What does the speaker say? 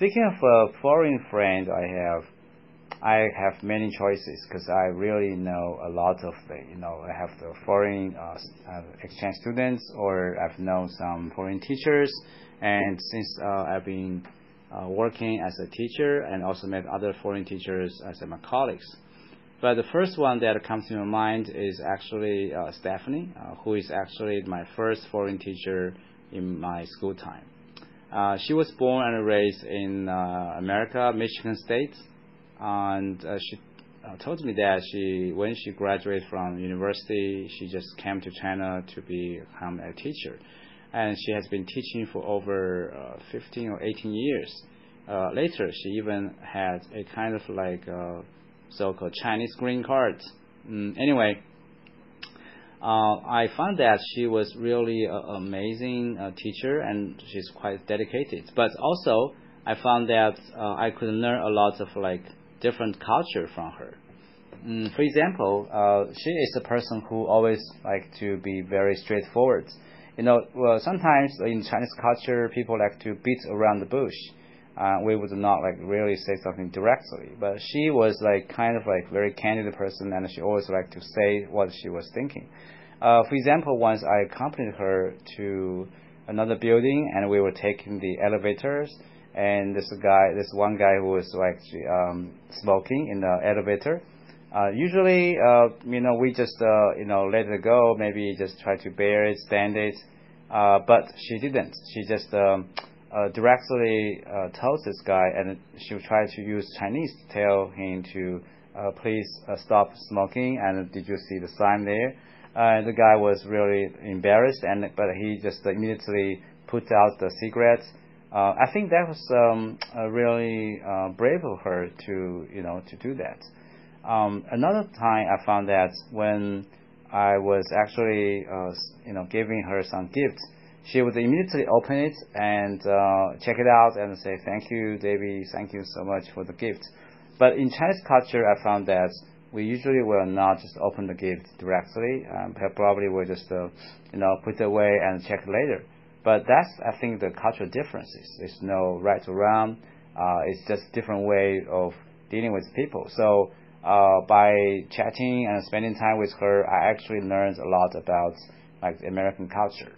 speaking of a foreign friend, I have I have many choices because I really know a lot of the, you know, I have the foreign uh, uh, exchange students or I've known some foreign teachers. And since uh, I've been uh, working as a teacher and also met other foreign teachers as my colleagues. But the first one that comes to my mind is actually uh, Stephanie, uh, who is actually my first foreign teacher in my school time. She was born and raised in America, Michigan State and uh, she uh, told me that she when she graduated from university she just came to China to become a teacher. And she has been teaching for over uh, 15 or 18 years. Uh, later she even had a kind of like uh, so-called Chinese green card. Mm, anyway uh, I found that she was really an amazing teacher and she's quite dedicated but also I found that I could learn a lot of like different culture from her. Mm, for example, uh, she is a person who always like to be very straightforward. You know, well, sometimes in Chinese culture, people like to beat around the bush. Uh, we would not like really say something directly, but she was like kind of like very candid person, and she always liked to say what she was thinking. Uh, for example, once I accompanied her to another building, and we were taking the elevators and this guy, this one guy who was like um, smoking in the elevator. Uh, usually, uh, you know, we just uh, you know let it go. Maybe just try to bear it, stand it. Uh, but she didn't. She just um, uh, directly uh, told this guy, and she tried to use Chinese to tell him to uh, please uh, stop smoking. And did you see the sign there? Uh, the guy was really embarrassed, and but he just immediately put out the cigarettes uh, I think that was um, really uh, brave of her to you know to do that. Um, another time I found that when I was actually uh, you know giving her some gifts, she would immediately open it and uh, check it out and say thank you, Debbie, thank you so much for the gift. But in Chinese culture, I found that we usually will not just open the gift directly. Um, probably we'll just uh, you know put it away and check later. But that's, I think, the cultural differences. There's no right or wrong. Uh, it's just different way of dealing with people. So uh, by chatting and spending time with her, I actually learned a lot about like American culture.